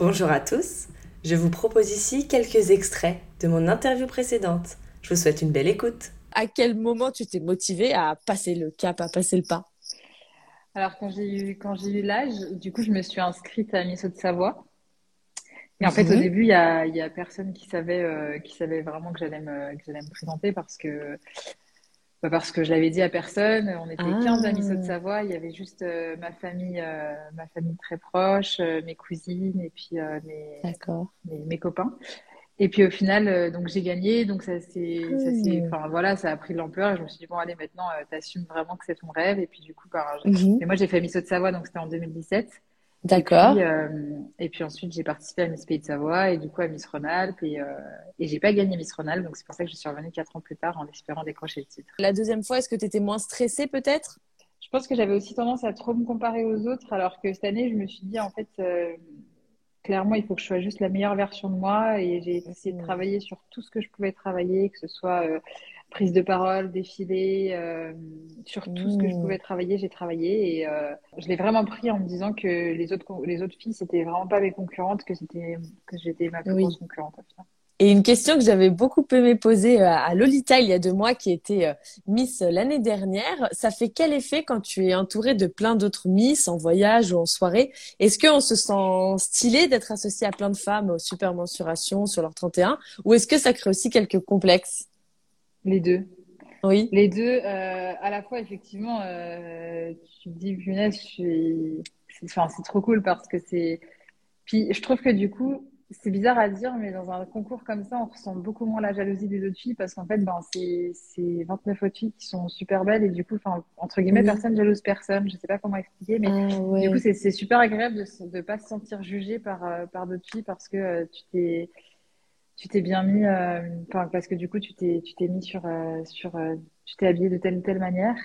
Bonjour à tous, je vous propose ici quelques extraits de mon interview précédente. Je vous souhaite une belle écoute. À quel moment tu t'es motivée à passer le cap, à passer le pas? Alors quand j'ai eu quand j'ai eu l'âge, du coup je me suis inscrite à Miss de Savoie. Et en fait au Mhm. début il y a, il y a personne qui savait euh, qui savait vraiment que j'allais me que j'allais me présenter parce que bah, parce que je l'avais dit à personne. On était 15 à Miss de Ah, Savoie. Il y avait juste euh, ma famille euh, ma famille très proche, euh, mes cousines et puis euh, mes, mes mes copains. Et puis au final, euh, donc j'ai gagné, donc ça s'est, Hmm. enfin voilà, ça a pris de l'ampleur. Et je me suis dit bon allez maintenant, euh, t'assumes vraiment que c'est ton rêve. Et puis du coup, bah, j'ai- Mhm. et moi j'ai fait Miss Haute-Savoie, donc c'était en 2017. D'accord. euh, et puis ensuite j'ai participé à Miss Pays de Savoie et du coup à Miss Rhône-Alpes et euh, et j'ai pas gagné Miss Rhône-Alpes, donc c'est pour ça que je suis revenue quatre ans plus tard en espérant décrocher le titre. La deuxième fois, est-ce que tu étais moins stressée peut-être? Je pense que j'avais aussi tendance à trop me comparer aux autres, alors que cette année je me suis dit en fait. euh, Clairement, il faut que je sois juste la meilleure version de moi et j'ai essayé de Mhm. travailler sur tout ce que je pouvais travailler, que ce soit euh, prise de parole, défilé, euh, sur tout ce que je Mhm. pouvais travailler, j'ai travaillé et euh, je l'ai vraiment pris en me disant que les autres les autres filles c'était vraiment pas mes concurrentes, que c'était que j'étais ma plus Oui. grosse concurrente. Et une question que j'avais beaucoup aimé poser euh, à Lolita il y a deux mois, qui était euh, Miss l'année dernière, ça fait quel effet quand tu es entourée de plein d'autres Miss en voyage ou en soirée? Est-ce qu'on se sent stylé d'être associé à plein de femmes aux super mensurations sur leur 31 ou est-ce que ça crée aussi quelques complexes? Les deux. Oui. Les deux, euh, à la fois, effectivement, euh, tu te dis, punaise, je suis... c'est, enfin, c'est trop cool parce que c'est. Puis je trouve que du coup, c'est bizarre à dire, mais dans un concours comme ça, on ressent beaucoup moins la jalousie des autres filles parce qu'en fait, ben, c'est, c'est 29 autres filles qui sont super belles et du coup, entre guillemets, Oui. personne jalouse personne. Je sais pas comment expliquer, mais Ah du coup, c'est, c'est super agréable de ne pas se sentir jugé par, euh, par d'autres filles parce que euh, tu t'es tu t'es bien mis, euh, parce que du coup, tu t'es, tu t'es mis sur, euh, sur, euh, tu t'es habillé de telle ou telle manière.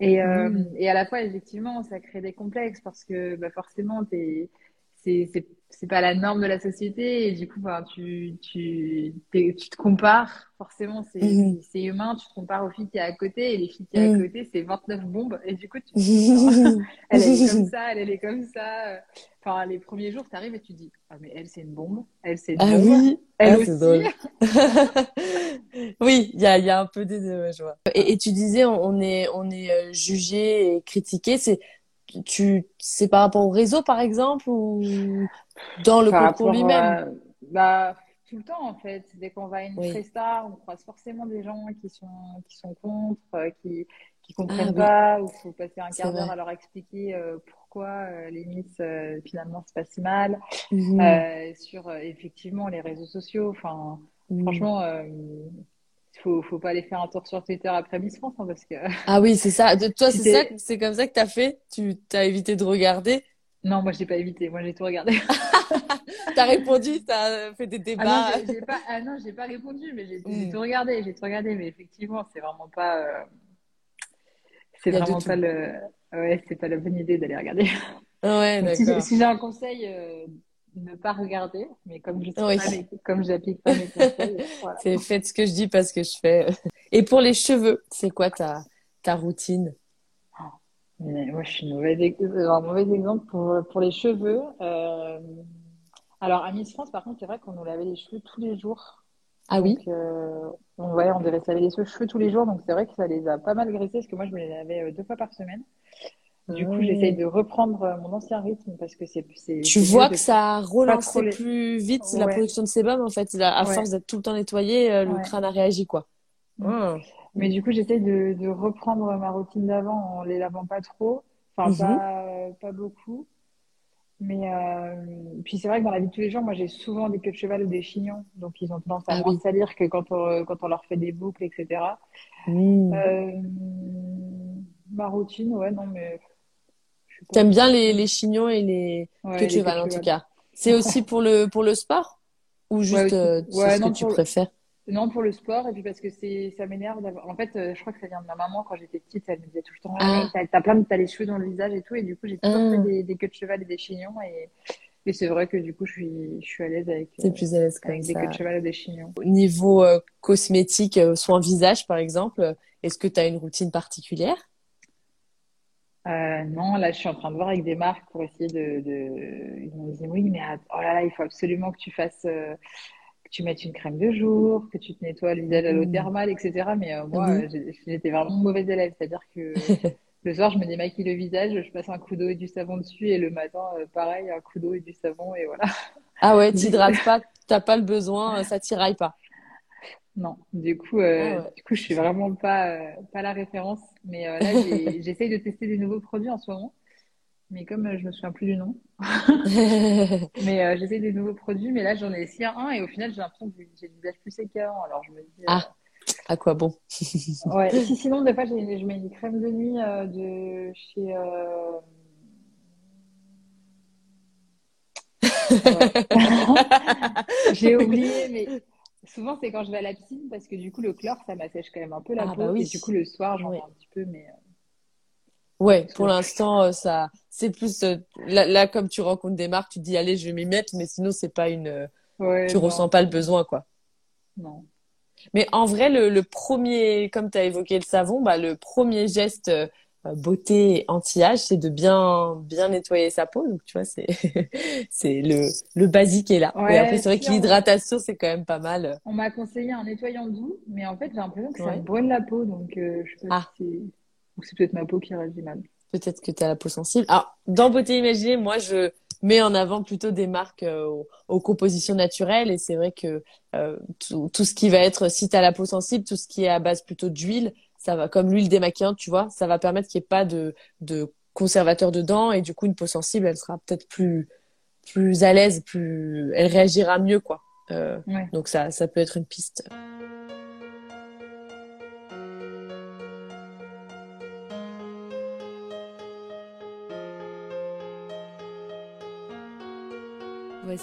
Et, Mhm. et à la fois, effectivement, ça crée des complexes parce que bah, forcément, t'es, c'est, c'est, c'est pas la norme de la société et du coup, ben, tu, tu, tu te compares. Forcément, c'est, Mhm. c'est, c'est humain. Tu te compares aux filles qui a à côté et les filles qui y a à Mhm. côté, c'est 29 bombes. Et du coup, tu dis, elle, est comme ça, elle, elle est comme ça. Enfin, les premiers jours, tu arrives et tu dis, ah, mais elle, c'est une bombe. Elle, c'est une Ah bombe. oui, Elle ah, aussi. c'est drôle. Oui, il y a, il y a un peu des deux, ouais, je vois. Et, et tu disais, on, est, on est euh, jugé et critiqué. C'est, tu, c'est par rapport au réseau, par exemple, ou dans le Par concours lui-même? à- bah, tout le temps, en fait. Dès qu'on va à une Oui. Presta, on croise forcément des gens qui sont, qui sont contre, euh, qui, Ah comprennent oui, pas, ou faut passer un quart d'heure à leur expliquer euh, pourquoi euh, les Miss, euh, finalement, c'est pas si mal. Mhm, sur, effectivement, les réseaux sociaux. Enfin, mhm. franchement, faut, faut pas aller faire un tour sur Twitter après Miss France, hein, parce que Ah oui, c'est ça. De toi, c'est ça, c'est comme ça que t'as fait? Tu t'as évité de regarder? Non, moi, j'ai pas évité. Moi, j'ai tout regardé. T'as répondu, t'as fait des Ah non, débats? j'ai j'ai pas, ah non, j'ai pas répondu, mais j'ai Mhm. tout regardé, j'ai tout regardé, mais effectivement, c'est vraiment pas, c'est vraiment pas le, ouais, c'est pas la bonne idée d'aller regarder. Ouais, si, j'ai- d'accord. si j'ai un conseil, euh, ne pas regarder, mais comme je sais Oui. pas comme j'applique pas mes conseils, voilà. C'est faites ce que je dis parce que je fais. Et pour les cheveux, c'est quoi ta, ta routine? Mais moi, je suis une mauvaise, ex- euh, un mauvais exemple pour, pour les cheveux. Euh, alors, à Miss France, par contre, c'est vrai qu'on nous lavait les cheveux tous les jours. Ah oui? Donc, euh, on, ouais, on devait se laver les cheveux tous les jours, donc c'est vrai que ça les a pas mal graissés, parce que moi, je me les lavais euh, deux fois par semaine. Du coup, j'essaye Ah. de reprendre euh, mon ancien rythme parce que c'est c'est Tu vois que ça a relancé les. plus vite la production de sébum, en fait. À ouais, force d'être tout le temps nettoyé, le ouais. crâne a réagi, quoi. Mm. Ah. Mais du coup, j'essaye de, de reprendre ma routine d'avant en les lavant pas trop, enfin Mhm. pas pas beaucoup. Mais euh, puis c'est vrai que dans la vie de tous les jours, moi j'ai souvent des queues de cheval ou des chignons, donc ils ont tendance à Ah moins oui. salir que quand on, quand on leur fait des boucles, etc. Mm. Euh, ma routine, ouais, non, mais. T'aimes bien les, les chignons et les queues Ouais, queues de cheval, en tout cas. C'est aussi pour le, pour le sport? Ou juste, euh, Ouais, ce que tu préfères? Non, pour le sport, et puis parce que c'est, ça m'énerve d'avoir. En fait, euh, je crois que ça vient de ma maman quand j'étais petite, elle me disait tout le temps, ah, t'as, t'as plein de, t'as les cheveux dans le visage et tout, et du coup, j'ai toujours fait ah, des, des queues de cheval et des chignons, et, et c'est vrai que du coup, je suis, je suis à l'aise avec, t'es euh, plus à l'aise comme avec des queues de cheval et des chignons. Au niveau euh, cosmétique, euh, soin visage, par exemple, euh, est-ce que tu as une routine particulière? Euh, non, là, je suis en train de voir avec des marques pour essayer de, de... Ils m'ont dit, oui, mais oh là là, il faut absolument que tu fasses, euh, tu mettes une crème de jour, que tu te nettoies le visage à l'eau Mmh. thermale, etc. Mais euh, moi, euh, j'ai- j'étais vraiment mauvaise élève. C'est-à-dire que le soir, je me démaquille le visage, je passe un coup d'eau et du savon dessus, et le matin, euh, pareil, un coup d'eau et du savon, et voilà. Ah ouais, t'hydrates pas, t'as pas le besoin, ça tiraille pas. Non, du coup, euh, Ah ouais. du coup, je suis vraiment pas, euh, pas la référence. Mais euh, là, j'essaye de tester des nouveaux produits en ce moment. Mais comme euh, je me souviens plus du nom, mais euh, j'essaye des nouveaux produits. Mais là, j'en ai essayé un et au final, j'ai l'impression que j'ai le visage plus sec qu'avant. Alors, je me dis, euh, Ah. À quoi bon? ouais. Si, sinon, des fois, je mets une crème de nuit euh, de chez. euh. J'ai oublié, mais souvent, c'est quand je vais à la piscine parce que du coup, le chlore, ça m'assèche quand même un peu la Ah peau. bah oui. Et du coup, le soir, j'en Oui. mets un petit peu, mais. Euh, Ouais, pour l'instant, euh, ça, c'est plus, euh, là, là, comme tu rencontres des marques, tu te dis, allez, je vais m'y mettre, mais sinon, c'est pas une, euh, Ouais, tu non, ressens pas le besoin, quoi. non. Mais en vrai, le, le premier, comme tu as évoqué le savon, bah, le premier geste euh, beauté et anti-âge, c'est de bien, bien nettoyer sa peau. Donc, tu vois, c'est, c'est le, le basique est là. Ouais, Mais après, c'est vrai que on- l'hydratation, c'est quand même pas mal. On m'a conseillé un nettoyant doux, mais en fait, j'ai l'impression que ça Ouais. brûle la peau, donc euh, je sais pas Ah. si. Ou c'est peut-être ma peau qui réagit mal. Peut-être que tu as la peau sensible. Alors, dans Beauté Imaginée, moi, je mets en avant plutôt des marques euh, aux, aux compositions naturelles. Et c'est vrai que euh, tout, tout ce qui va être, si tu as la peau sensible, tout ce qui est à base plutôt d'huile, ça va, comme l'huile démaquillante, tu vois, ça va permettre qu'il n'y ait pas de, de conservateur dedans. Et du coup, une peau sensible, elle sera peut-être plus, plus à l'aise, plus, elle réagira mieux, quoi. Euh, Ouais. donc ça, ça peut être une piste.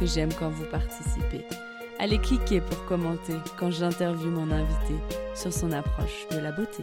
que j'aime quand vous participez. Allez cliquer pour commenter quand j'interviewe mon invité sur son approche de la beauté.